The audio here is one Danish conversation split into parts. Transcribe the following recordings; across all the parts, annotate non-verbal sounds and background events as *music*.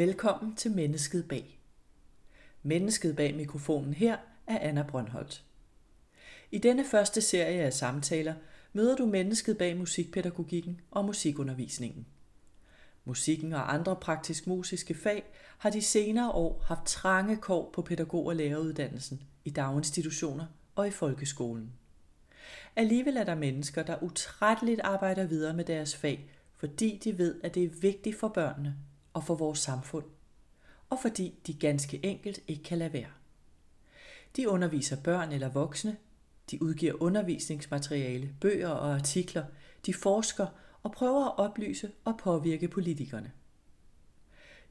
Velkommen til Mennesket bag. Mennesket bag mikrofonen her er Anna Brøndholt. I denne første serie af samtaler møder du mennesket bag musikpædagogikken og musikundervisningen. Musikken og andre praktisk musiske fag har de senere år haft trange kår på pædagog- og læreruddannelsen, i daginstitutioner og i folkeskolen. Alligevel er der mennesker, der utrætteligt arbejder videre med deres fag, fordi de ved, at det er vigtigt for børnene og for vores samfund, og fordi de ganske enkelt ikke kan lade være. De underviser børn eller voksne, de udgiver undervisningsmateriale, bøger og artikler, de forsker og prøver at oplyse og påvirke politikerne.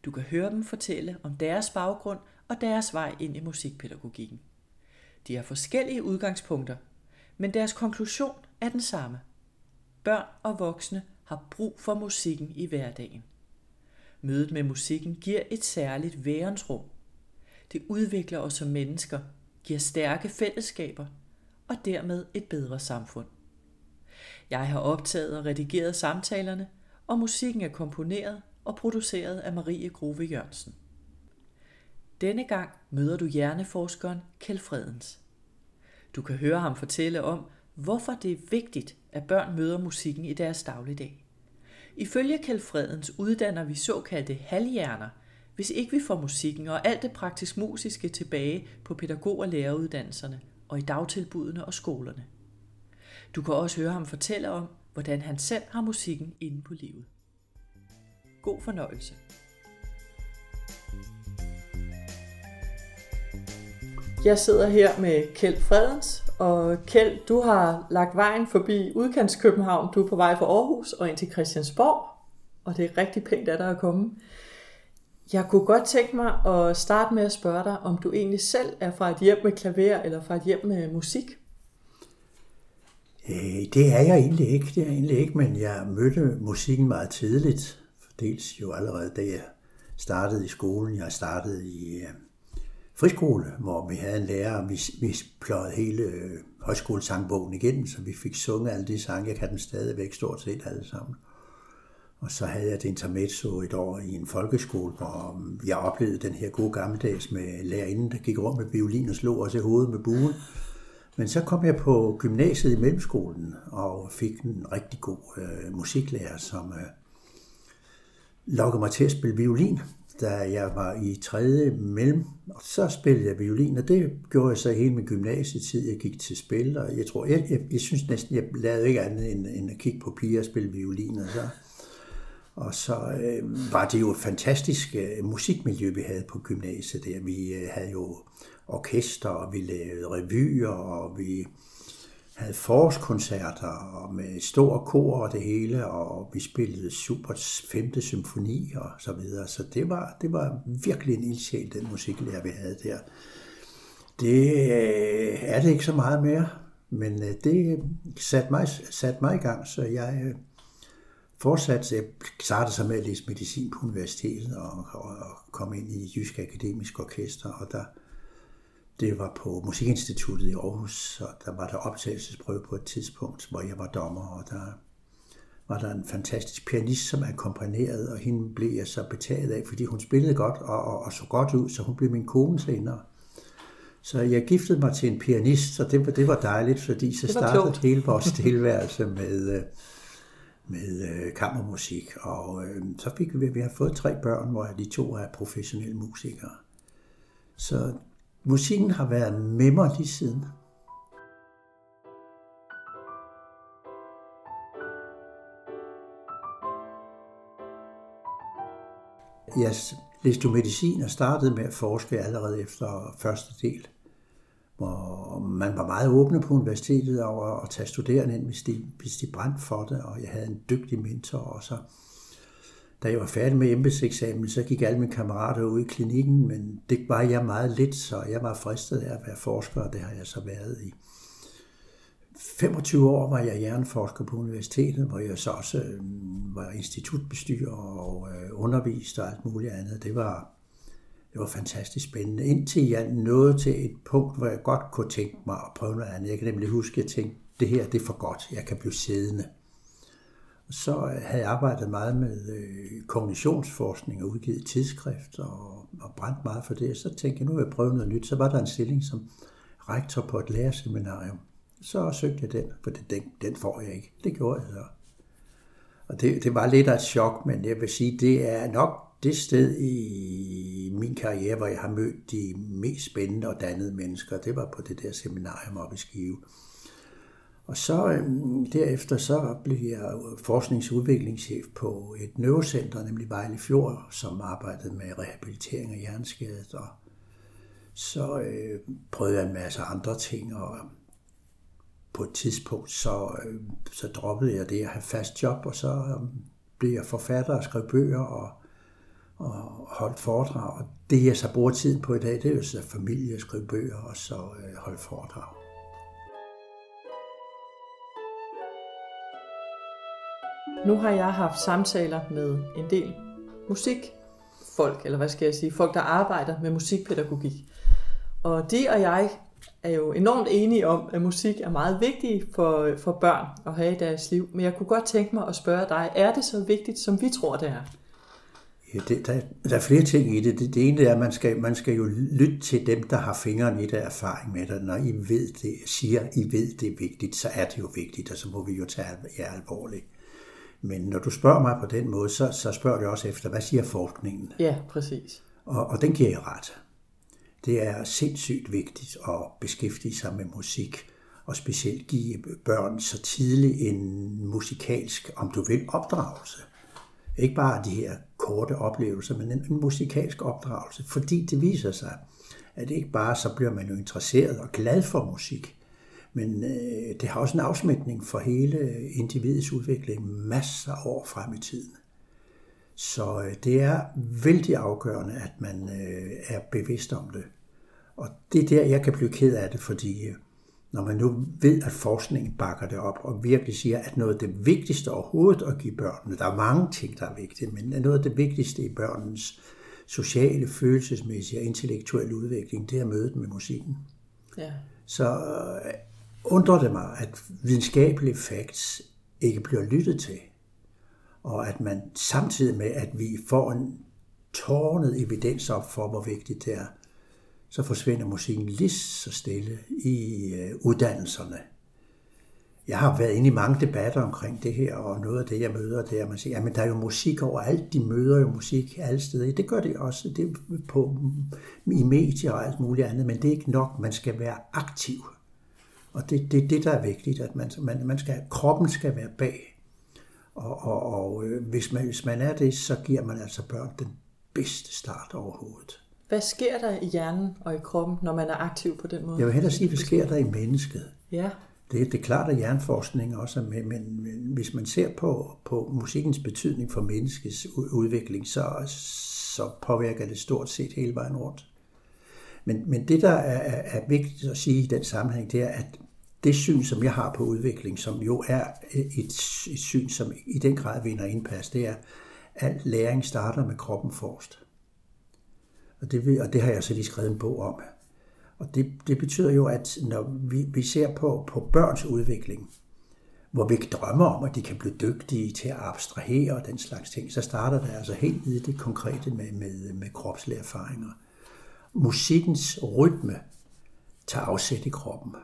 Du kan høre dem fortælle om deres baggrund og deres vej ind i musikpædagogikken. De har forskellige udgangspunkter, men deres konklusion er den samme. Børn og voksne har brug for musikken i hverdagen. Mødet med musikken giver et særligt værensrum. Det udvikler os som mennesker, giver stærke fællesskaber og dermed et bedre samfund. Jeg har optaget og redigeret samtalerne, og musikken er komponeret og produceret af Marie Grove Jørgensen. Denne gang møder du hjerneforskeren Kjeld Fredens. Du kan høre ham fortælle om, hvorfor det er vigtigt, at børn møder musikken i deres dagligdag. Ifølge Kalfredens Fredens uddanner vi såkaldte halvhjerner, hvis ikke vi får musikken og alt det praktisk musiske tilbage på pædagog- og læreruddannelserne og i dagtilbudene og skolerne. Du kan også høre ham fortælle om, hvordan han selv har musikken inde på livet. God fornøjelse. Jeg sidder her med Kjeld Fredens, og Kjeld, du har lagt vejen forbi udkantskøbenhavn. Du er på vej fra Aarhus og ind til Christiansborg, og det er rigtig pænt af dig at komme. Jeg kunne godt tænke mig at starte med at spørge dig, om du egentlig selv er fra et hjem med klaver eller fra et hjem med musik? Øh, det er jeg egentlig ikke, det er jeg egentlig ikke, men jeg mødte musikken meget tidligt. Dels jo allerede da jeg startede i skolen. Jeg startede i øh, friskole, hvor vi havde en lærer, og vi, vi pløjede hele øh, højskolesangbogen igennem, så vi fik sunget alle de sange. Jeg kan dem stadigvæk stort set alle sammen. Og så havde jeg et intermezzo et år i en folkeskole, hvor um, jeg oplevede den her gode gammeldags med lærerinden, der gik rundt med violin og slog os i hovedet med buen. Men så kom jeg på gymnasiet i mellemskolen og fik en rigtig god øh, musiklærer, som øh, lokkede mig til at spille violin, da jeg var i tredje mellem. Og så spillede jeg violin, og det gjorde jeg så hele min gymnasietid. Jeg gik til spil, og jeg tror, jeg, jeg, jeg synes næsten, jeg lavede ikke andet end, end at kigge på piger og spille violin, og så og så øh, var det jo et fantastisk øh, musikmiljø, vi havde på gymnasiet der. Vi øh, havde jo orkester, og vi lavede revyer, og vi havde forårskoncerter og med stor kor og det hele, og vi spillede super 5. symfoni og så videre. Så det var, det var virkelig en ildsjæl, den musiklærer, vi havde der. Det øh, er det ikke så meget mere, men øh, det satte mig, satte mig i gang, så jeg øh, fortsatte. jeg startede så med at læse medicin på universitetet og, og, og kom ind i Jysk Akademisk Orkester, og der, det var på Musikinstituttet i Aarhus, og der var der optagelsesprøve på et tidspunkt, hvor jeg var dommer, og der var der en fantastisk pianist, som akkompagnerede, og hende blev jeg så betaget af, fordi hun spillede godt og, og, og så godt ud, så hun blev min kone senere. Så jeg giftede mig til en pianist, og det, det var dejligt, fordi så startede klogt. hele vores *laughs* tilværelse med, øh, med øh, kammermusik. Og øh, så fik vi, vi har fået tre børn, hvor de to er professionelle musikere. Så musikken har været med mig lige siden. Jeg læste medicin og startede med at forske allerede efter første del hvor man var meget åbne på universitetet over at tage studerende ind, hvis de, hvis de brændte for det, og jeg havde en dygtig mentor også. Da jeg var færdig med embedseksamen, så gik alle mine kammerater ud i klinikken, men det var jeg meget lidt, så jeg var fristet af at være forsker, og det har jeg så været i. 25 år var jeg hjerneforsker på universitetet, hvor jeg så også øh, var institutbestyrer og øh, underviste og alt muligt andet. Det var, det var fantastisk spændende, indtil jeg nåede til et punkt, hvor jeg godt kunne tænke mig at prøve noget andet. Jeg kan nemlig huske, at jeg tænkte, det her det er for godt, jeg kan blive siddende. Så øh, havde jeg arbejdet meget med øh, kognitionsforskning og udgivet tidsskrift og, og brændt meget for det. Så tænkte jeg, nu vil jeg prøve noget nyt. Så var der en stilling som rektor på et lærerseminarium. Så søgte jeg den, for den, den får jeg ikke. Det gjorde jeg så. Og det, det var lidt af et chok, men jeg vil sige, det er nok det sted i min karriere, hvor jeg har mødt de mest spændende og dannede mennesker. Det var på det der seminarium oppe i Skive. Og så øhm, derefter så blev jeg forskningsudviklingschef på et neurocenter, nemlig Vejle Fjord, som arbejdede med rehabilitering af hjerneskadet. Og så øh, prøvede jeg en masse andre ting, og på et tidspunkt så, øh, så droppede jeg det at have fast job, og så øh, blev jeg forfatter og skrev bøger og, og holdt foredrag. Og det jeg så bruger tiden på i dag, det er jo så familie, skrive bøger og så øh, holde foredrag. Nu har jeg haft samtaler med en del musikfolk, eller hvad skal jeg sige, folk, der arbejder med musikpædagogik. Og de og jeg er jo enormt enige om, at musik er meget vigtig for, for børn at have i deres liv. Men jeg kunne godt tænke mig at spørge dig, er det så vigtigt, som vi tror, det er? Ja, det, der, der er flere ting i det. Det, det ene er, at man skal, man skal jo lytte til dem, der har fingeren i det erfaring med det. Når I ved det, siger, I ved det er vigtigt, så er det jo vigtigt, og så må vi jo tage jer alvorligt. Men når du spørger mig på den måde, så, så spørger du også efter, hvad siger forskningen? Ja, præcis. Og, og den giver jeg ret. Det er sindssygt vigtigt at beskæftige sig med musik, og specielt give børn så tidligt en musikalsk, om du vil, opdragelse. Ikke bare de her korte oplevelser, men en, en musikalsk opdragelse, fordi det viser sig, at ikke bare så bliver man jo interesseret og glad for musik, men øh, det har også en afsmætning for hele individets udvikling masser af år frem i tiden. Så øh, det er vældig afgørende, at man øh, er bevidst om det. Og det er der, jeg kan blive ked af det, fordi øh, når man nu ved, at forskningen bakker det op og virkelig siger, at noget af det vigtigste overhovedet at give børnene, der er mange ting, der er vigtige, men noget af det vigtigste i børnens sociale, følelsesmæssige og intellektuelle udvikling, det er mødet med musikken. Ja. Så øh, undrer det mig, at videnskabelige facts ikke bliver lyttet til, og at man samtidig med, at vi får en tårnet evidens op for, hvor vigtigt det er, så forsvinder musikken lige så stille i øh, uddannelserne. Jeg har været inde i mange debatter omkring det her, og noget af det, jeg møder, det er, at man siger, at der er jo musik overalt, de møder jo musik alle steder. Det gør det også det er på, i medier og alt muligt andet, men det er ikke nok. Man skal være aktiv. Og det er det, det, der er vigtigt, at man, man, man skal, kroppen skal være bag. Og, og, og øh, hvis, man, hvis man er det, så giver man altså børn den bedste start overhovedet. Hvad sker der i hjernen og i kroppen, når man er aktiv på den måde? Jeg vil hellere sige, hvad sker der i mennesket? Ja. Det, det er klart, at hjerneforskning også er med, men, men hvis man ser på, på musikkens betydning for menneskets udvikling, så, så påvirker det stort set hele vejen rundt. Men, men det, der er, er vigtigt at sige i den sammenhæng, det er, at det syn, som jeg har på udvikling, som jo er øh, et, et syn, som i den grad vinder indpas, det er, at læring starter med kroppen forrest. Og det, og det har jeg så lige skrevet en bog om. Og det, det betyder jo, at når vi, vi ser på, på børns udvikling, hvor vi drømmer om, at de kan blive dygtige til at abstrahere og den slags ting, så starter det altså helt i det konkrete med, med, med kropslige erfaringer. Musikkens rytme tager afsæt i kroppen.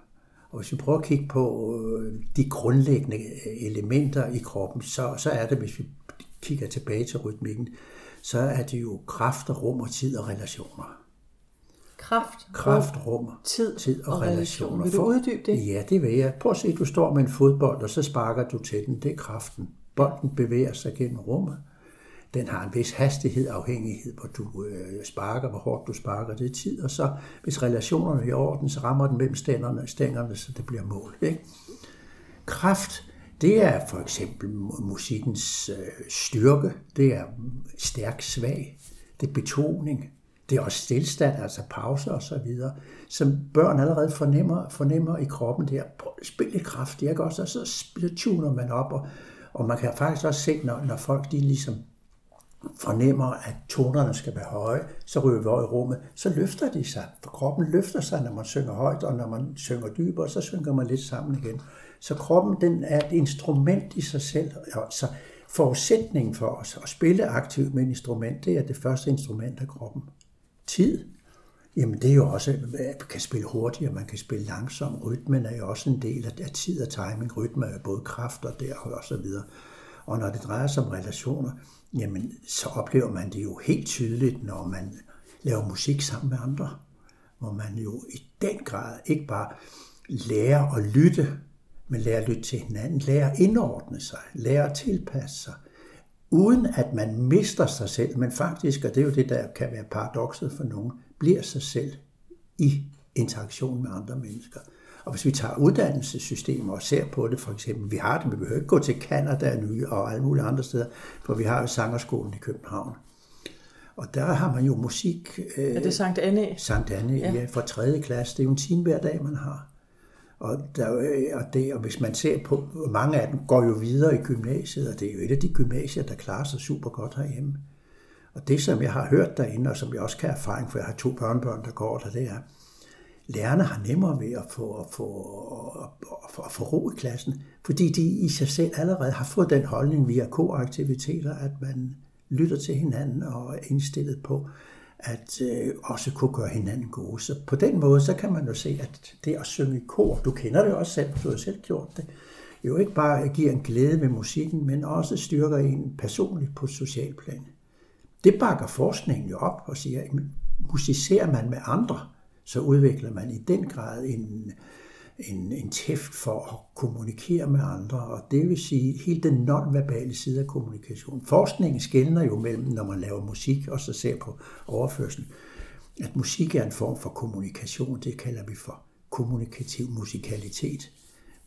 Og hvis vi prøver at kigge på øh, de grundlæggende elementer i kroppen, så, så er det, hvis vi kigger tilbage til rytmikken, så er det jo kraft, rum og tid og relationer. Kraft, kraft rum, tid, tid og, og relationer. Vil du uddybe det? Ja, det vil jeg. Prøv at se, du står med en fodbold, og så sparker du til den. Det er kraften. Bolden bevæger sig gennem rummet. Den har en vis hastighed, afhængighed, hvor du øh, sparker, hvor hårdt du sparker, det er tid. Og så, hvis relationerne er i orden, så rammer den mellem stængerne, stængerne så det bliver mål. Ikke? Kraft, det er for eksempel musikkens øh, styrke, det er stærk svag, det er betoning, det er også stillstand, altså pauser og så videre, som børn allerede fornemmer, fornemmer i kroppen der. Spil lidt kraft, ikke også? Og så, så tuner man op, og, og man kan faktisk også se, når, når folk de ligesom fornemmer, at tonerne skal være høje, så ryger vi over i rummet, så løfter de sig. For kroppen løfter sig, når man synger højt, og når man synger dybere, så synker man lidt sammen igen. Så kroppen den er et instrument i sig selv. Så forudsætningen for os at spille aktivt med et instrument, det er det første instrument af kroppen. Tid. Jamen det er jo også, at man kan spille hurtigere, man kan spille langsomt. Rytmen er jo også en del af tid og timing. Rytme er både kraft og der og så videre. Og når det drejer sig om relationer, jamen så oplever man det jo helt tydeligt, når man laver musik sammen med andre. Hvor man jo i den grad ikke bare lærer at lytte, men lærer at lytte til hinanden, lærer at indordne sig, lærer at tilpasse sig, uden at man mister sig selv, men faktisk, og det er jo det, der kan være paradokset for nogen, bliver sig selv i interaktion med andre mennesker. Og hvis vi tager uddannelsessystemer og ser på det, for eksempel, vi har det, vi behøver ikke gå til Canada nu og alle mulige andre steder, for vi har jo Sangerskolen i København. Og der har man jo musik. Øh, er det Sankt Anne? Sankt Anne, ja. ja, fra 3. klasse. Det er jo en time hver dag, man har. Og, der, og, det, og hvis man ser på, mange af dem går jo videre i gymnasiet, og det er jo et af de gymnasier, der klarer sig super godt herhjemme. Og det, som jeg har hørt derinde, og som jeg også kan erfaring, for jeg har to børnebørn, der går der, det er, lærerne har nemmere ved at få, at få, at få, at få ro i klassen, fordi de i sig selv allerede har fået den holdning via koaktiviteter, at man lytter til hinanden og er indstillet på at øh, også kunne gøre hinanden gode. Så på den måde, så kan man jo se, at det at synge i kor, du kender det også selv, du har selv gjort det, jo ikke bare giver en glæde ved musikken, men også styrker en personligt på social plan. Det bakker forskningen jo op og siger, at musicerer man med andre, så udvikler man i den grad en, en, en tæft for at kommunikere med andre, og det vil sige hele den nonverbale side af kommunikation. Forskningen skældner jo mellem, når man laver musik, og så ser på overførselen, at musik er en form for kommunikation, det kalder vi for kommunikativ musikalitet.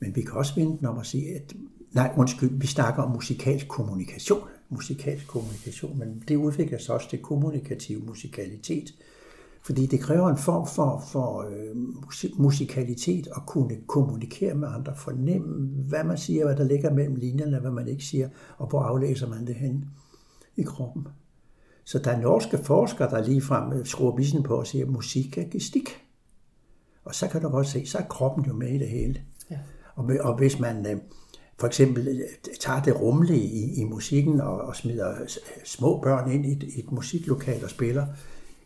Men vi kan også vente om at sige, at nej, undskyld, vi snakker om musikalsk kommunikation. Musikalsk kommunikation, men det udvikler sig også til kommunikativ musikalitet. Fordi det kræver en form for, for øh, musikalitet at kunne kommunikere med andre, fornemme, hvad man siger, hvad der ligger mellem linjerne, hvad man ikke siger, og hvor aflæser man det hen i kroppen. Så der er norske forskere, der lige frem øh, skruer bissen på og siger, at musik er gestik. Og så kan du godt se, så er kroppen jo med i det hele. Ja. Og, og hvis man øh, for eksempel øh, tager det rumlige i, i musikken og, og smider små børn ind i et, et musiklokal og spiller,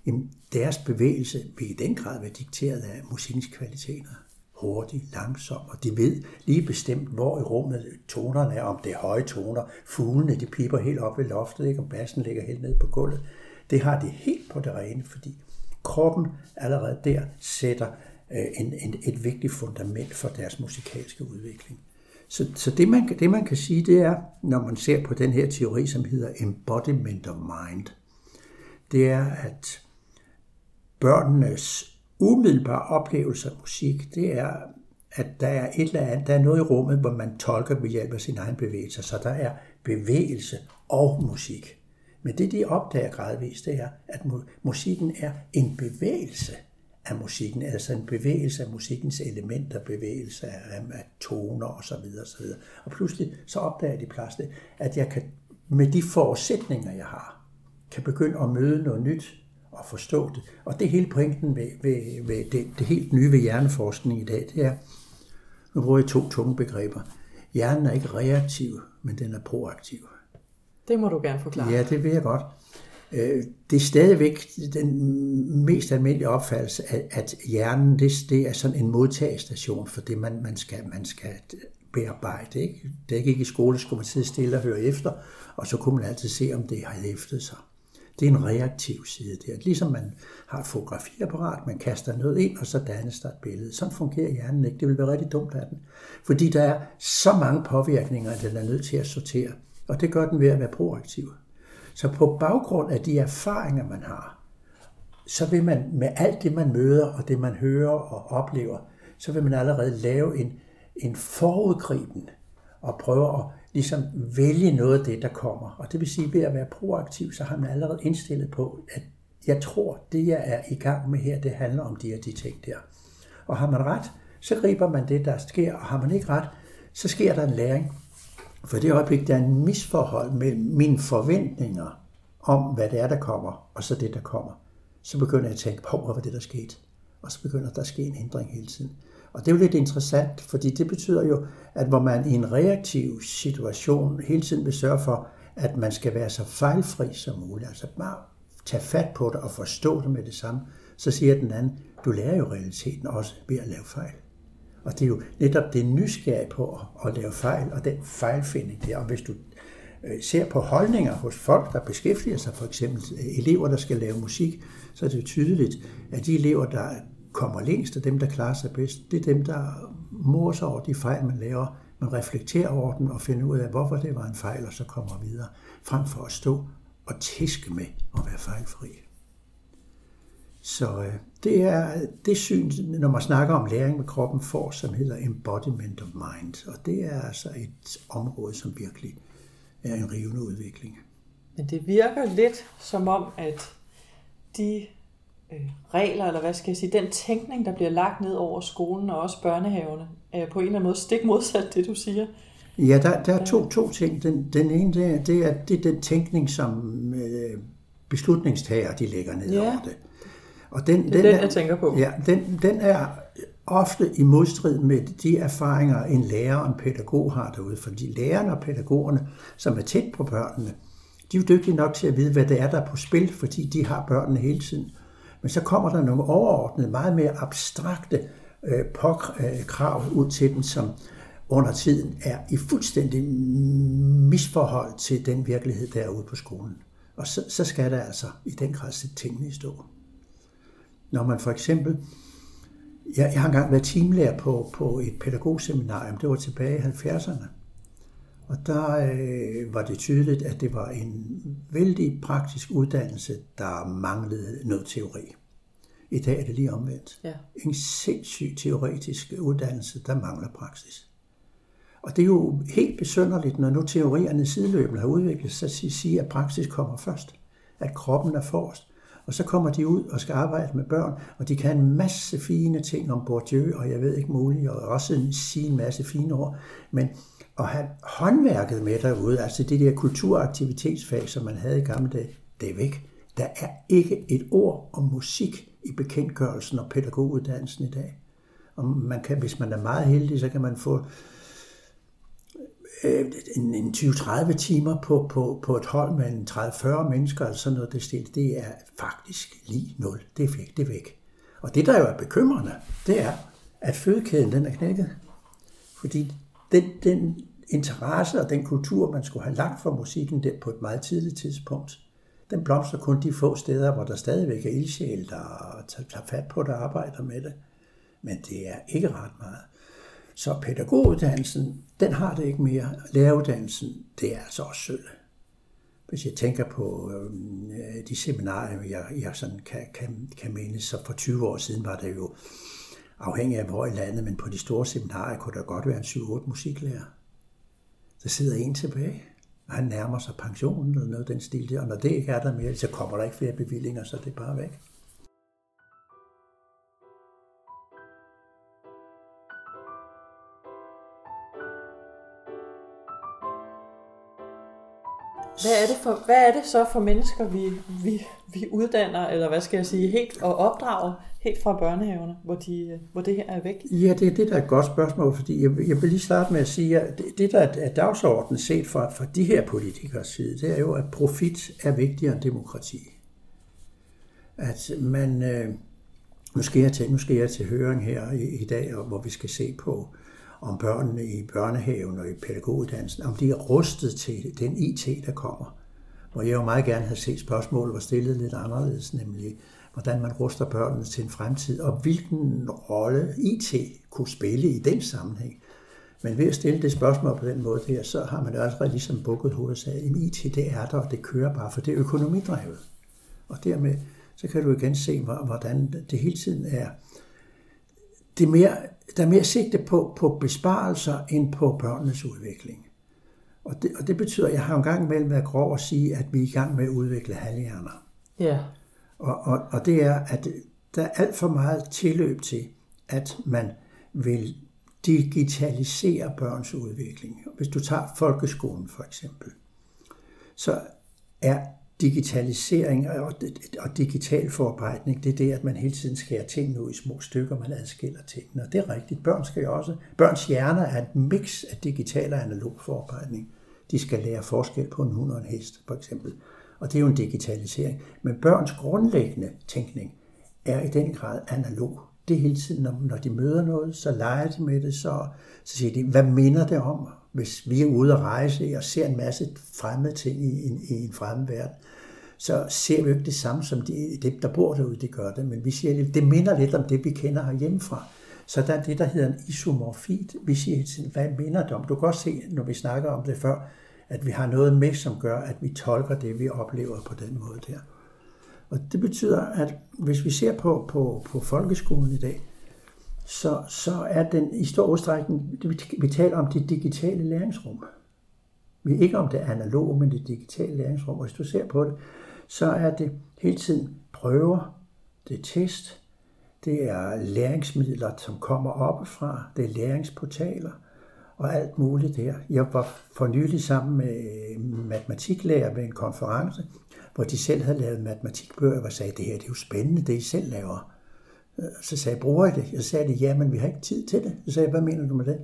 jamen, deres bevægelse vil i den grad være dikteret af musikkens kvaliteter. Hurtigt, langsomt, og de ved lige bestemt, hvor i rummet tonerne er, om det er høje toner. Fuglene, de piper helt op ved loftet, ikke? og bassen ligger helt ned på gulvet. Det har de helt på det rene, fordi kroppen allerede der sætter øh, en, en, et vigtigt fundament for deres musikalske udvikling. Så, så det, man, det man kan sige, det er, når man ser på den her teori, som hedder embodiment of mind, det er, at børnenes umiddelbare oplevelse af musik, det er, at der er et eller andet, der er noget i rummet, hvor man tolker ved hjælp af sin egen bevægelse. Så der er bevægelse og musik. Men det, de opdager gradvist, det er, at musikken er en bevægelse af musikken, altså en bevægelse af musikkens elementer, bevægelse af, af toner osv. osv. Og pludselig så opdager de pludselig, at jeg kan, med de forudsætninger, jeg har, kan begynde at møde noget nyt, at forstå det. Og det er hele pointen ved, ved, ved det, det helt nye ved hjerneforskning i dag, det er, nu bruger jeg to tunge begreber. Hjernen er ikke reaktiv, men den er proaktiv. Det må du gerne forklare. Ja, det vil jeg godt. Øh, det er stadigvæk den mest almindelige opfattelse, at hjernen det, det er sådan en modtagestation for det, man, man, skal, man skal bearbejde. Ikke? Det er ikke i skole, skulle man sidde stille og høre efter, og så kunne man altid se, om det har hæftet sig. Det er en reaktiv side der. Ligesom man har et fotografiapparat, man kaster noget ind, og så dannes der et billede. Sådan fungerer hjernen ikke. Det vil være rigtig dumt af den. Fordi der er så mange påvirkninger, at den er nødt til at sortere. Og det gør den ved at være proaktiv. Så på baggrund af de erfaringer, man har, så vil man med alt det, man møder, og det, man hører og oplever, så vil man allerede lave en, en forudgriben og prøve at ligesom vælge noget af det, der kommer. Og det vil sige, ved at være proaktiv, så har man allerede indstillet på, at jeg tror, det jeg er i gang med her, det handler om de her de ting der. Og har man ret, så griber man det, der sker, og har man ikke ret, så sker der en læring. For det øjeblik, der er en misforhold mellem mine forventninger om, hvad det er, der kommer, og så det, der kommer, så begynder jeg at tænke, på, hvad var det, der skete? Og så begynder der at ske en ændring hele tiden. Og det er jo lidt interessant, fordi det betyder jo, at hvor man i en reaktiv situation hele tiden vil sørge for, at man skal være så fejlfri som muligt, altså bare tage fat på det og forstå det med det samme, så siger den anden, du lærer jo realiteten også ved at lave fejl. Og det er jo netop det nysgerrige på at lave fejl, og den fejlfinding der. Og hvis du øh, ser på holdninger hos folk, der beskæftiger sig, for eksempel elever, der skal lave musik, så er det jo tydeligt, at de elever, der kommer længst, og dem, der klarer sig bedst, det er dem, der morser over de fejl, man laver. Man reflekterer over dem og finder ud af, hvorfor det var en fejl, og så kommer videre, frem for at stå og tæske med at være fejlfri. Så øh, det er det syn, når man snakker om læring med kroppen, får, som hedder embodiment of mind. Og det er altså et område, som virkelig er en rivende udvikling. Men det virker lidt som om, at de øh, regler, eller hvad skal jeg sige, den tænkning, der bliver lagt ned over skolen og også børnehavene, er på en eller anden måde stik modsat det, du siger. Ja, der, der er to, to ting. Den, den ene, det er, det er, det er den tænkning, som øh, beslutningstager, de lægger ned ja. over det. Og den, det er den, den, jeg tænker på. Ja, den, den er ofte i modstrid med de erfaringer, en lærer og en pædagog har derude. Fordi lærerne og pædagogerne, som er tæt på børnene, de er jo dygtige nok til at vide, hvad det er, der er på spil, fordi de har børnene hele tiden. Men så kommer der nogle overordnede, meget mere abstrakte øh, øh krav ud til dem, som under tiden er i fuldstændig misforhold til den virkelighed, der er ude på skolen. Og så, så skal der altså i den grad sætte tingene i stå. Når man for eksempel, jeg, jeg har engang været teamlærer på, på et pædagogseminarium, det var tilbage i 70'erne. Og der øh, var det tydeligt, at det var en vældig praktisk uddannelse, der manglede noget teori. I dag er det lige omvendt. Ja. En sindssyg teoretisk uddannelse, der mangler praksis. Og det er jo helt besynderligt, når nu teorierne sideløbende har udviklet sig, at sige, at praksis kommer først. At kroppen er forrest. Og så kommer de ud og skal arbejde med børn, og de kan en masse fine ting om Bourdieu, og jeg ved ikke muligt, og også sige en masse fine ord. Men at have håndværket med derude, altså det der kulturaktivitetsfag, som man havde i gamle dage, det er væk. Der er ikke et ord om musik i bekendtgørelsen og pædagoguddannelsen i dag. Og man kan, hvis man er meget heldig, så kan man få øh, en, en 20-30 timer på, på, på et hold med en 30-40 mennesker, eller sådan noget, det, stil, det er faktisk lige nul. Det er væk, det er væk. Og det, der jo er bekymrende, det er, at fødekæden den er knækket. Fordi den, den interesse og den kultur, man skulle have lagt for musikken der på et meget tidligt tidspunkt, den blomster kun de få steder, hvor der stadigvæk er ildsjæl, der tager fat på det og arbejder med det. Men det er ikke ret meget. Så pædagoguddannelsen, den har det ikke mere. Læreruddannelsen, det er altså også sølv. Hvis jeg tænker på øh, de seminarier, jeg, jeg sådan kan, kan, kan mene, så for 20 år siden var det jo afhængig af hvor i landet, men på de store seminarier kunne der godt være en 7-8 musiklærer. Der sidder en tilbage, og han nærmer sig pensionen eller noget den stil der, og når det ikke er der mere, så kommer der ikke flere bevillinger, så det er bare væk. Hvad er det, for, hvad er det så for mennesker, vi, vi, vi uddanner, eller hvad skal jeg sige, helt og opdrager helt fra børnehaverne, hvor, de, hvor det her er væk? Ja, det er det, der er et godt spørgsmål, fordi jeg, jeg vil lige starte med at sige, at det, det der er dagsordenen set fra, fra de her politikers side, det er jo, at profit er vigtigere end demokrati. At man, øh, nu, skal jeg til, nu skal jeg til høring her i, i dag, hvor vi skal se på, om børnene i børnehaven og i pædagoguddannelsen, om de er rustet til den IT, der kommer. Hvor jeg jo meget gerne havde set spørgsmålet var stillet lidt anderledes, nemlig hvordan man ruster børnene til en fremtid, og hvilken rolle IT kunne spille i den sammenhæng. Men ved at stille det spørgsmål på den måde der, så har man også ligesom bukket hovedet og sagt, at IT det er der, og det kører bare, for det er økonomidrevet. Og dermed så kan du igen se, hvordan det hele tiden er det er mere, der er mere sigte på, på besparelser end på børnenes udvikling. Og det, og det betyder, at jeg har en gang imellem været grov at sige, at vi er i gang med at udvikle halvhjerner. Ja. Og, og, og det er, at der er alt for meget tilløb til, at man vil digitalisere børns udvikling. Hvis du tager folkeskolen for eksempel, så er digitalisering og, og digital forarbejdning, det er det, at man hele tiden skærer tingene ud i små stykker, man adskiller tingene. Og det er rigtigt. Børn skal jo også, børns hjerner er et mix af digital og analog forarbejdning. De skal lære forskel på en hund og en hest, for eksempel. Og det er jo en digitalisering. Men børns grundlæggende tænkning er i den grad analog. Det er hele tiden, når, når de møder noget, så leger de med det, så, så siger de, hvad minder det om? Hvis vi er ude at rejse og ser en masse fremmede ting i, en, i en fremmed verden, så ser vi jo ikke det samme som de, dem, der bor derude, de gør det. Men vi siger, det minder lidt om det, vi kender herhjemmefra. Så der er det, der hedder en isomorfit. Vi siger hele tiden, hvad minder det om? Du kan godt se, når vi snakker om det før, at vi har noget med, som gør, at vi tolker det, vi oplever på den måde der. Og det betyder, at hvis vi ser på, på, på folkeskolen i dag, så, så er den i stor udstrækning, vi taler om det digitale læringsrum. Vi er ikke om det analoge, men det digitale læringsrum. Og hvis du ser på det, så er det hele tiden prøver, det er test, det er læringsmidler, som kommer oppefra, det er læringsportaler og alt muligt der. Jeg var for nylig sammen med matematiklærer ved en konference, hvor de selv havde lavet matematikbøger, og sagde, det her det er jo spændende, det I selv laver. Så sagde jeg, bruger I det? Jeg sagde det, ja, men vi har ikke tid til det. Så sagde jeg, hvad mener du med det?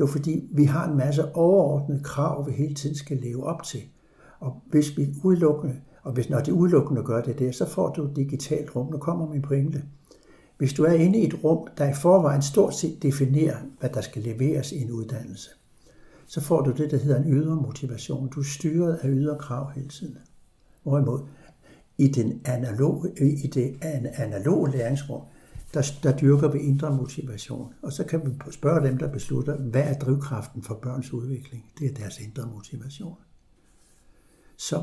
Jo, fordi vi har en masse overordnede krav, vi hele tiden skal leve op til. Og hvis vi udelukkende, og hvis når de udelukkende gør det der, så får du et digitalt rum. Nu kommer min pointe. Hvis du er inde i et rum, der i forvejen stort set definerer, hvad der skal leveres i en uddannelse, så får du det, der hedder en ydre motivation. Du er styret af ydre krav hele tiden. Hvorimod, i, den analog, i det analoge læringsrum, der, der dyrker vi indre motivation. Og så kan vi spørge dem, der beslutter, hvad er drivkraften for børns udvikling? Det er deres indre motivation. Så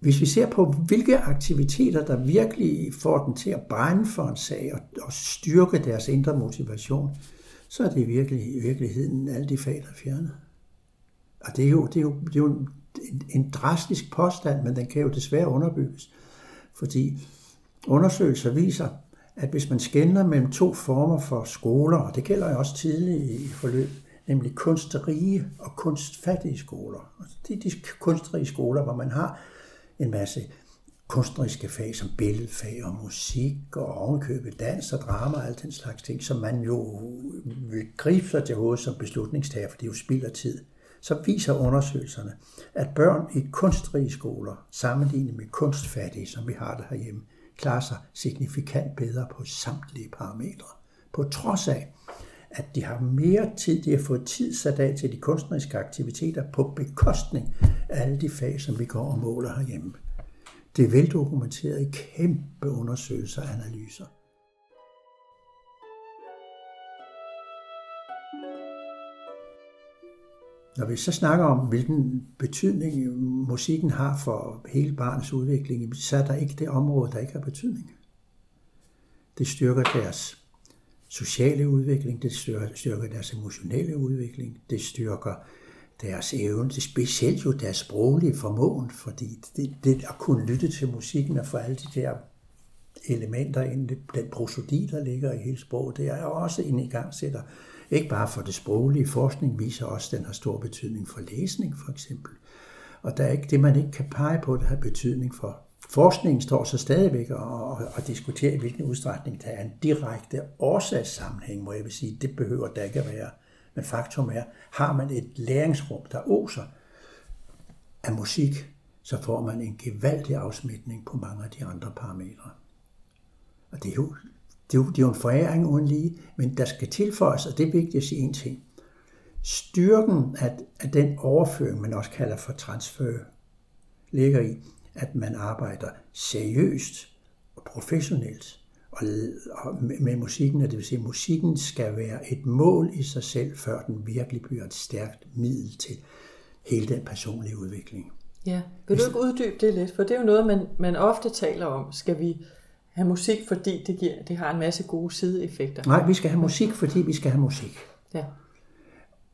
hvis vi ser på, hvilke aktiviteter, der virkelig får dem til at brænde for en sag og, og styrke deres indre motivation, så er det virkelig, i virkeligheden alle de fag, der er fjernet. Og det er jo, det er jo, det er jo en, en drastisk påstand, men den kan jo desværre underbygges. Fordi undersøgelser viser, at hvis man skænder mellem to former for skoler, og det gælder jo også tidligt i forløb, nemlig kunstrige og kunstfattige skoler. Altså, det er de kunstrige skoler, hvor man har en masse kunstneriske fag som billedfag og musik og ovenkøbet dans og drama og alt den slags ting, som man jo øh, vil gribe sig til hovedet som beslutningstager, for det er jo spild af tid. Så viser undersøgelserne, at børn i kunstrige skoler, sammenlignet med kunstfattige, som vi har det herhjemme, klarer sig signifikant bedre på samtlige parametre. På trods af, at de har mere tid, de har fået tid sat af til de kunstneriske aktiviteter på bekostning af alle de fag, som vi går og måler herhjemme. Det er veldokumenteret i kæmpe undersøgelser og analyser. Når vi så snakker om, hvilken betydning musikken har for hele barnets udvikling, så er der ikke det område, der ikke har betydning. Det styrker deres sociale udvikling, det styrker, deres emotionelle udvikling, det styrker deres evne, det specielt jo deres sproglige formåen, fordi det, det at kunne lytte til musikken og få alle de der elementer ind, den prosodi, der ligger i hele sproget, det er også en igangsætter ikke bare for det sproglige. Forskning viser også, at den har stor betydning for læsning, for eksempel. Og der er ikke det, man ikke kan pege på, der har betydning for. Forskningen står så stadigvæk og, og, og diskuterer, i hvilken udstrækning der er en direkte årsagssammenhæng, hvor jeg vil sige, det behøver der ikke at være. Men faktum er, har man et læringsrum, der oser af musik, så får man en gevaldig afsmitning på mange af de andre parametre. Og det er jo det er, jo, det er jo en foræring uden lige, men der skal tilføjes, og det er vigtigt at sige en ting. Styrken af, af den overføring, man også kalder for transfer, ligger i, at man arbejder seriøst og professionelt og, og med, med musikken, og det vil sige, at musikken skal være et mål i sig selv, før den virkelig bliver et stærkt middel til hele den personlige udvikling. Ja, vil du ikke uddybe det lidt? For det er jo noget, man, man ofte taler om. Skal vi have musik, fordi det, giver, det har en masse gode sideeffekter. Nej, vi skal have musik, fordi vi skal have musik. Ja.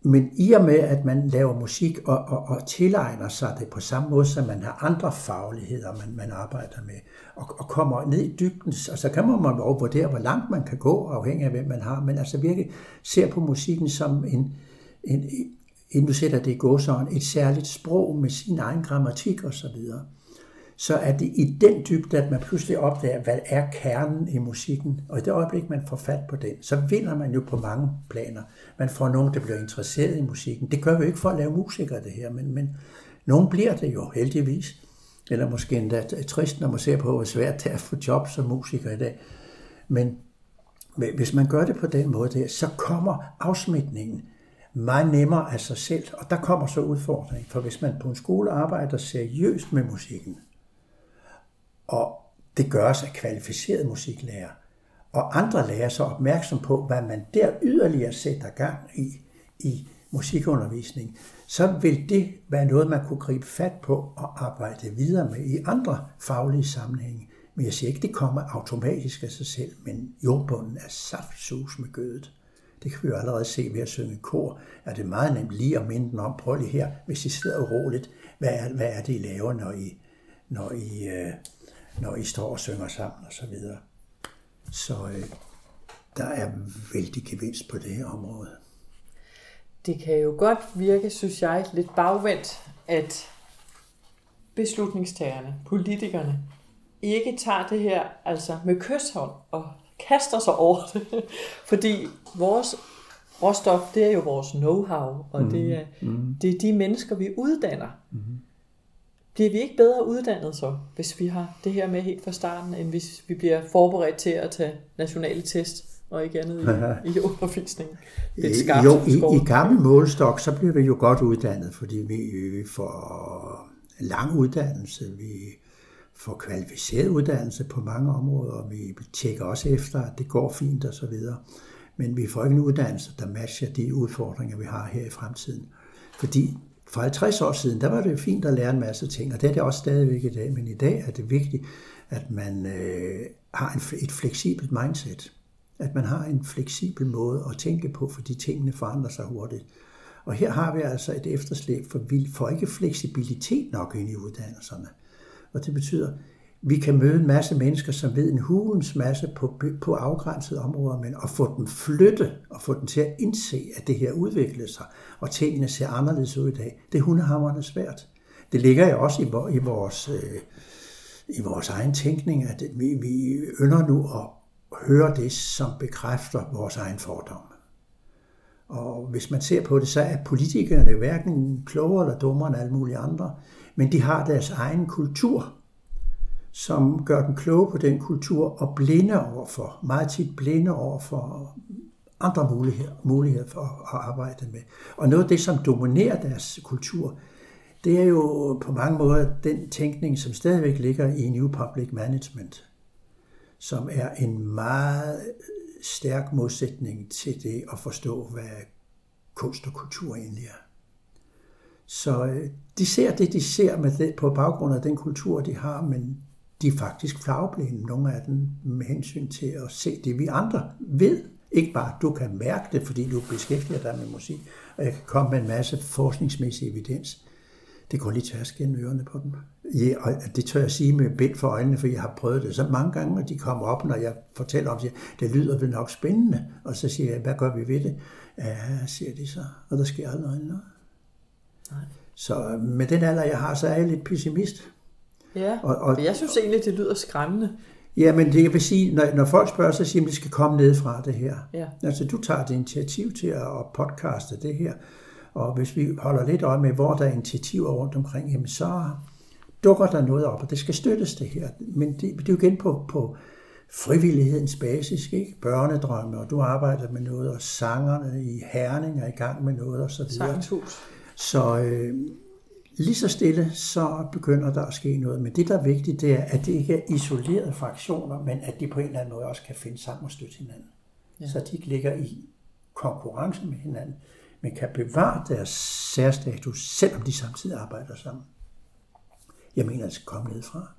Men i og med, at man laver musik og, og, og tilegner sig det på samme måde, som man har andre fagligheder, man, man arbejder med, og, og kommer ned i dybden, og så kan man jo vurdere, hvor langt man kan gå, afhængig af, hvem man har, men altså virkelig ser på musikken som en, en, en du sætter det i gåsøjne, et særligt sprog med sin egen grammatik osv., så, er det i den dybde, at man pludselig opdager, hvad er kernen i musikken. Og i det øjeblik, man får fat på den, så vinder man jo på mange planer. Man får nogen, der bliver interesseret i musikken. Det gør vi jo ikke for at lave musikere, det her, men, men nogen bliver det jo heldigvis. Eller måske endda trist, når man ser på, hvor svært det er at få job som musiker i dag. Men hvis man gør det på den måde der, så kommer afsmitningen meget nemmere af sig selv. Og der kommer så udfordringen, for hvis man på en skole arbejder seriøst med musikken, og det gøres af kvalificerede musiklærer, og andre lærer så opmærksom på, hvad man der yderligere sætter gang i, i musikundervisning, så vil det være noget, man kunne gribe fat på og arbejde videre med i andre faglige sammenhænge. Men jeg siger ikke, det kommer automatisk af sig selv, men jordbunden er saftsus med gødet. Det kan vi jo allerede se ved at synge kor, er det meget nemt lige at minde den om, prøv lige her, hvis I sidder uroligt, hvad er, hvad er det, I laver, når I, når I, øh, når I står og synger sammen og så videre. Så øh, der er vældig gevinst på det her område. Det kan jo godt virke, synes jeg, lidt bagvendt, at beslutningstagerne, politikerne, ikke tager det her altså med kysshånd og kaster sig over det. *laughs* Fordi vores råstof, det er jo vores know-how, og mm. det, er, mm. det er de mennesker, vi uddanner. Mm. Bliver vi ikke bedre uddannet så, hvis vi har det her med helt fra starten, end hvis vi bliver forberedt til at tage nationale test og ikke andet i, *laughs* i undervisningen? Det er jo, i, i gammel målstok, så bliver vi jo godt uddannet, fordi vi, vi får lang uddannelse, vi får kvalificeret uddannelse på mange områder, og vi tjekker også efter, at det går fint og så videre. Men vi får ikke en uddannelse, der matcher de udfordringer, vi har her i fremtiden. Fordi for 50 år siden, der var det jo fint at lære en masse ting, og det er det også stadigvæk i dag, men i dag er det vigtigt, at man øh, har en, et fleksibelt mindset. At man har en fleksibel måde at tænke på, fordi tingene forandrer sig hurtigt. Og her har vi altså et efterslæb, for vi får ikke fleksibilitet nok ind i uddannelserne. Og det betyder, at vi kan møde en masse mennesker, som ved en hulens masse på, på afgrænsede områder, men at få dem flytte og få dem til at indse, at det her udvikler sig, og tingene ser anderledes ud i dag, det er hundehammerende svært. Det ligger jo også i, i, vores, øh, i vores egen tænkning, at vi, vi ynder nu at høre det, som bekræfter vores egen fordom. Og hvis man ser på det, så er politikerne hverken klogere eller dummere end alle mulige andre men de har deres egen kultur, som gør dem kloge på den kultur og blinde overfor, meget tit blinde overfor andre muligheder, muligheder for at arbejde med. Og noget af det, som dominerer deres kultur, det er jo på mange måder den tænkning, som stadigvæk ligger i New Public Management, som er en meget stærk modsætning til det at forstå, hvad kunst og kultur egentlig er. Så øh, de ser det, de ser med det, på baggrund af den kultur, de har, men de er faktisk flagblinde, nogle af dem, med hensyn til at se det, vi andre ved. Ikke bare, du kan mærke det, fordi du beskæftiger dig med musik, og jeg kan komme med en masse forskningsmæssig evidens. Det går lige tværs gennem ørerne på dem. Ja, og det tør jeg sige med bind for øjnene, for jeg har prøvet det så mange gange, og de kommer op, når jeg fortæller om det. Det lyder vel nok spændende. Og så siger jeg, hvad gør vi ved det? Ja, siger de så. Og der sker aldrig noget. Så med den alder, jeg har, så er jeg lidt pessimist. Ja, og, og jeg synes egentlig, det lyder skræmmende. Ja, men det jeg vil sige, når, når folk spørger, så siger de, at det skal komme ned fra det her. Ja. Altså, du tager det initiativ til at podcaste det her, og hvis vi holder lidt øje med, hvor der er initiativer rundt omkring, jamen så dukker der noget op, og det skal støttes det her. Men det, det er jo igen på, på frivillighedens basis, ikke? Børnedrømme, og du arbejder med noget, og sangerne i Herning er i gang med noget, og så videre. Sangshus. Så øh, lige så stille, så begynder der at ske noget. Men det, der er vigtigt, det er, at det ikke er isolerede fraktioner, men at de på en eller anden måde også kan finde sammen og støtte hinanden. Ja. Så de ikke ligger i konkurrence med hinanden, men kan bevare deres særstatus, selvom de samtidig arbejder sammen. Jeg mener, det skal komme nedefra.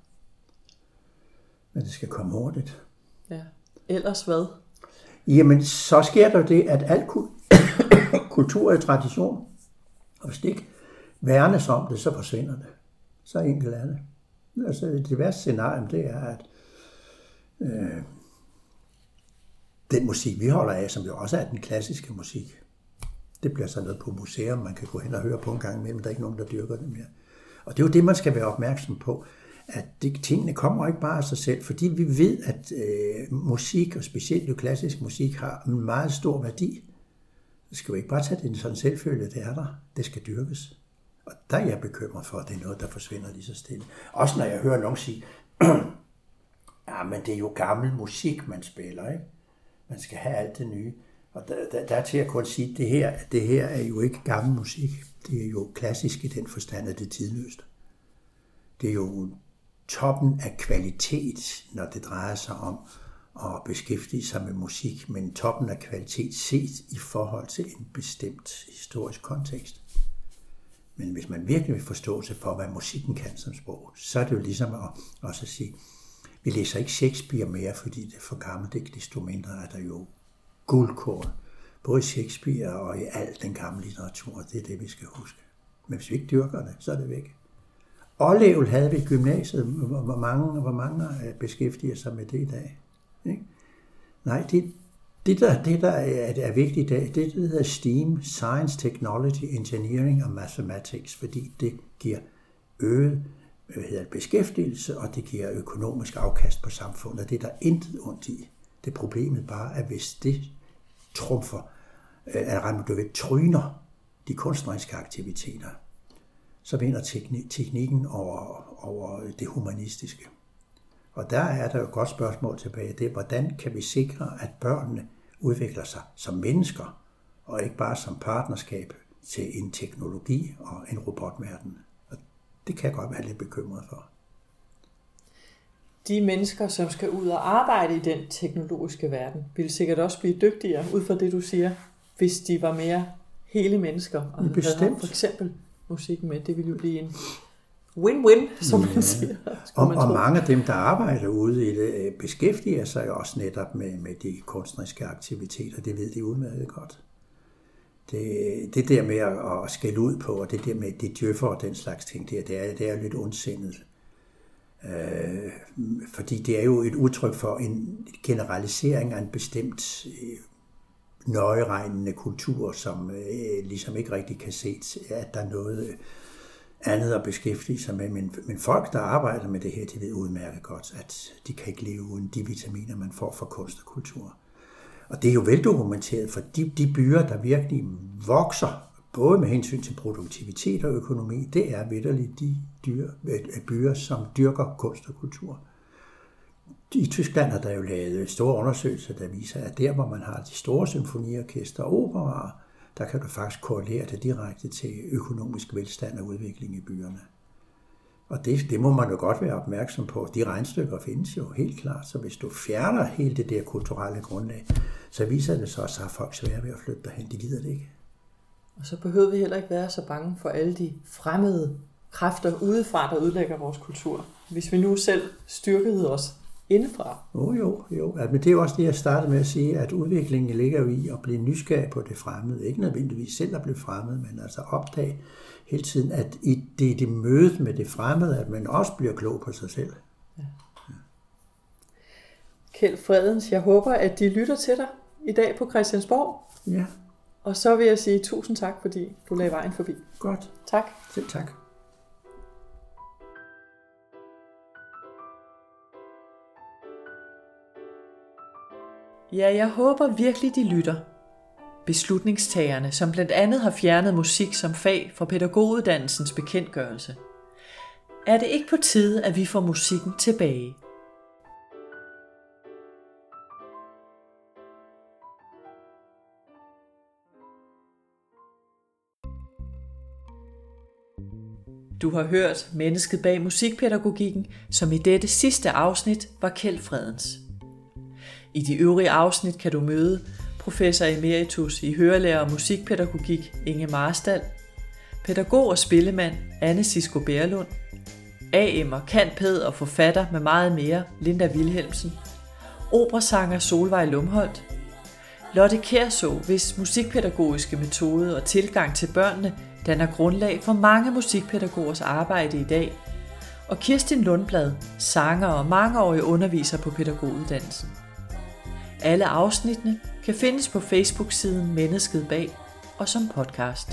Men det skal komme hurtigt. Ja. Ellers hvad? Jamen, så sker der det, at al *coughs* kultur og tradition og hvis det ikke værnes om det, så forsvinder det. Så enkelt er det. Altså, det værste scenarie, det er, at øh, den musik, vi holder af, som jo også er den klassiske musik, det bliver så noget på museum, man kan gå hen og høre på en gang imellem, der er ikke nogen, der dyrker det mere. Og det er jo det, man skal være opmærksom på, at det, tingene kommer ikke bare af sig selv, fordi vi ved, at øh, musik, og specielt jo klassisk musik, har en meget stor værdi. Det skal jo ikke bare tage det sådan selvfølge, det er der. Det skal dyrkes. Og der er jeg bekymret for, at det er noget, der forsvinder lige så stille. Også når jeg hører nogen sige, ja, *clears throat* ah, men det er jo gammel musik, man spiller, ikke? Man skal have alt det nye. Og der, der, der er til at kunne sige, at det her, det her er jo ikke gammel musik. Det er jo klassisk i den forstand, at det er tidløst. Det er jo toppen af kvalitet, når det drejer sig om at beskæftige sig med musik, men toppen af kvalitet set i forhold til en bestemt historisk kontekst. Men hvis man virkelig vil forstå sig for, hvad musikken kan som sprog, så er det jo ligesom at også at sige, vi læser ikke Shakespeare mere, fordi det er for gammelt, ikke desto mindre er der jo guldkorn, både i Shakespeare og i al den gamle litteratur. Det er det, vi skal huske. Men hvis vi ikke dyrker det, så er det væk. Olevel havde vi i gymnasiet. Hvor mange, hvor mange øh, beskæftiger sig med det i dag? Ikke? Nej, det, det, der, det, der er, er vigtigt i dag, det, det hedder STEAM, Science, Technology, Engineering og Mathematics, fordi det giver øget hvad hedder, beskæftigelse, og det giver økonomisk afkast på samfundet. Det er der intet ondt i. Det er problemet bare, at hvis det trumfer, øh, at du ved, tryner de kunstneriske aktiviteter, så vinder teknikken over, over det humanistiske. Og der er der jo et godt spørgsmål tilbage. Det er, hvordan kan vi sikre, at børnene udvikler sig som mennesker, og ikke bare som partnerskab til en teknologi og en robotverden. Og det kan jeg godt være lidt bekymret for. De mennesker, som skal ud og arbejde i den teknologiske verden, vil sikkert også blive dygtigere, ud fra det du siger, hvis de var mere hele mennesker. Og Bestemt. for eksempel musikken med. Det ville jo blive en win-win, som man siger. Og, man og mange af dem, der arbejder ude i det, øh, beskæftiger sig også netop med, med de kunstneriske aktiviteter. Det ved de udmærket godt. Det, det der med at, at skælde ud på, og det der med de djøffer og den slags ting, det er, det er, det er lidt ondsindet. Øh, fordi det er jo et udtryk for en generalisering af en bestemt øh, nøjeregnende kultur, som øh, ligesom ikke rigtig kan se, at der er noget øh, andet at beskæftige sig med. Men, men folk, der arbejder med det her, de ved udmærket godt, at de kan ikke leve uden de vitaminer, man får fra kunst og kultur. Og det er jo veldokumenteret, for de, de byer, der virkelig vokser, både med hensyn til produktivitet og økonomi, det er vidderligt de dyr, øh, byer, som dyrker kunst og kultur. I Tyskland har der jo lavet store undersøgelser, der viser, at der, hvor man har de store symfoniorkester og operaer, der kan du faktisk korrelere det direkte til økonomisk velstand og udvikling i byerne. Og det, det må man jo godt være opmærksom på. De regnstykker findes jo helt klart, så hvis du fjerner hele det der kulturelle grundlag, så viser det så også, at folk svære ved at flytte derhen. De gider det ikke. Og så behøver vi heller ikke være så bange for alle de fremmede kræfter udefra, der udlægger vores kultur. Hvis vi nu selv styrkede os indefra. Jo, jo, jo. Ja, men det er jo også det, jeg startede med at sige, at udviklingen ligger jo i at blive nysgerrig på det fremmede. Ikke nødvendigvis selv at blive fremmed, men altså opdage hele tiden, at i det, det møde med det fremmede, at man også bliver klog på sig selv. Ja. Ja. Kjeld Fredens, jeg håber, at de lytter til dig i dag på Christiansborg. Ja. Og så vil jeg sige tusind tak, fordi du lagde vejen forbi. Godt. Tak. Selv tak. Ja, jeg håber virkelig, de lytter. Beslutningstagerne, som blandt andet har fjernet musik som fag fra pædagoguddannelsens bekendtgørelse. Er det ikke på tide, at vi får musikken tilbage? Du har hørt Mennesket bag musikpædagogikken, som i dette sidste afsnit var Kjeld Fredens. I de øvrige afsnit kan du møde professor emeritus i hørelærer og musikpædagogik Inge Marstal, pædagog og spillemand Anne Sisko Bærlund, AM og kantpæd og forfatter med meget mere Linda Wilhelmsen, operasanger Solvej Lumholdt, Lotte Kærså, hvis musikpædagogiske metode og tilgang til børnene danner grundlag for mange musikpædagogers arbejde i dag, og Kirstin Lundblad, sanger og mangeårig underviser på pædagoguddannelsen. Alle afsnittene kan findes på Facebook-siden Mennesket Bag og som podcast.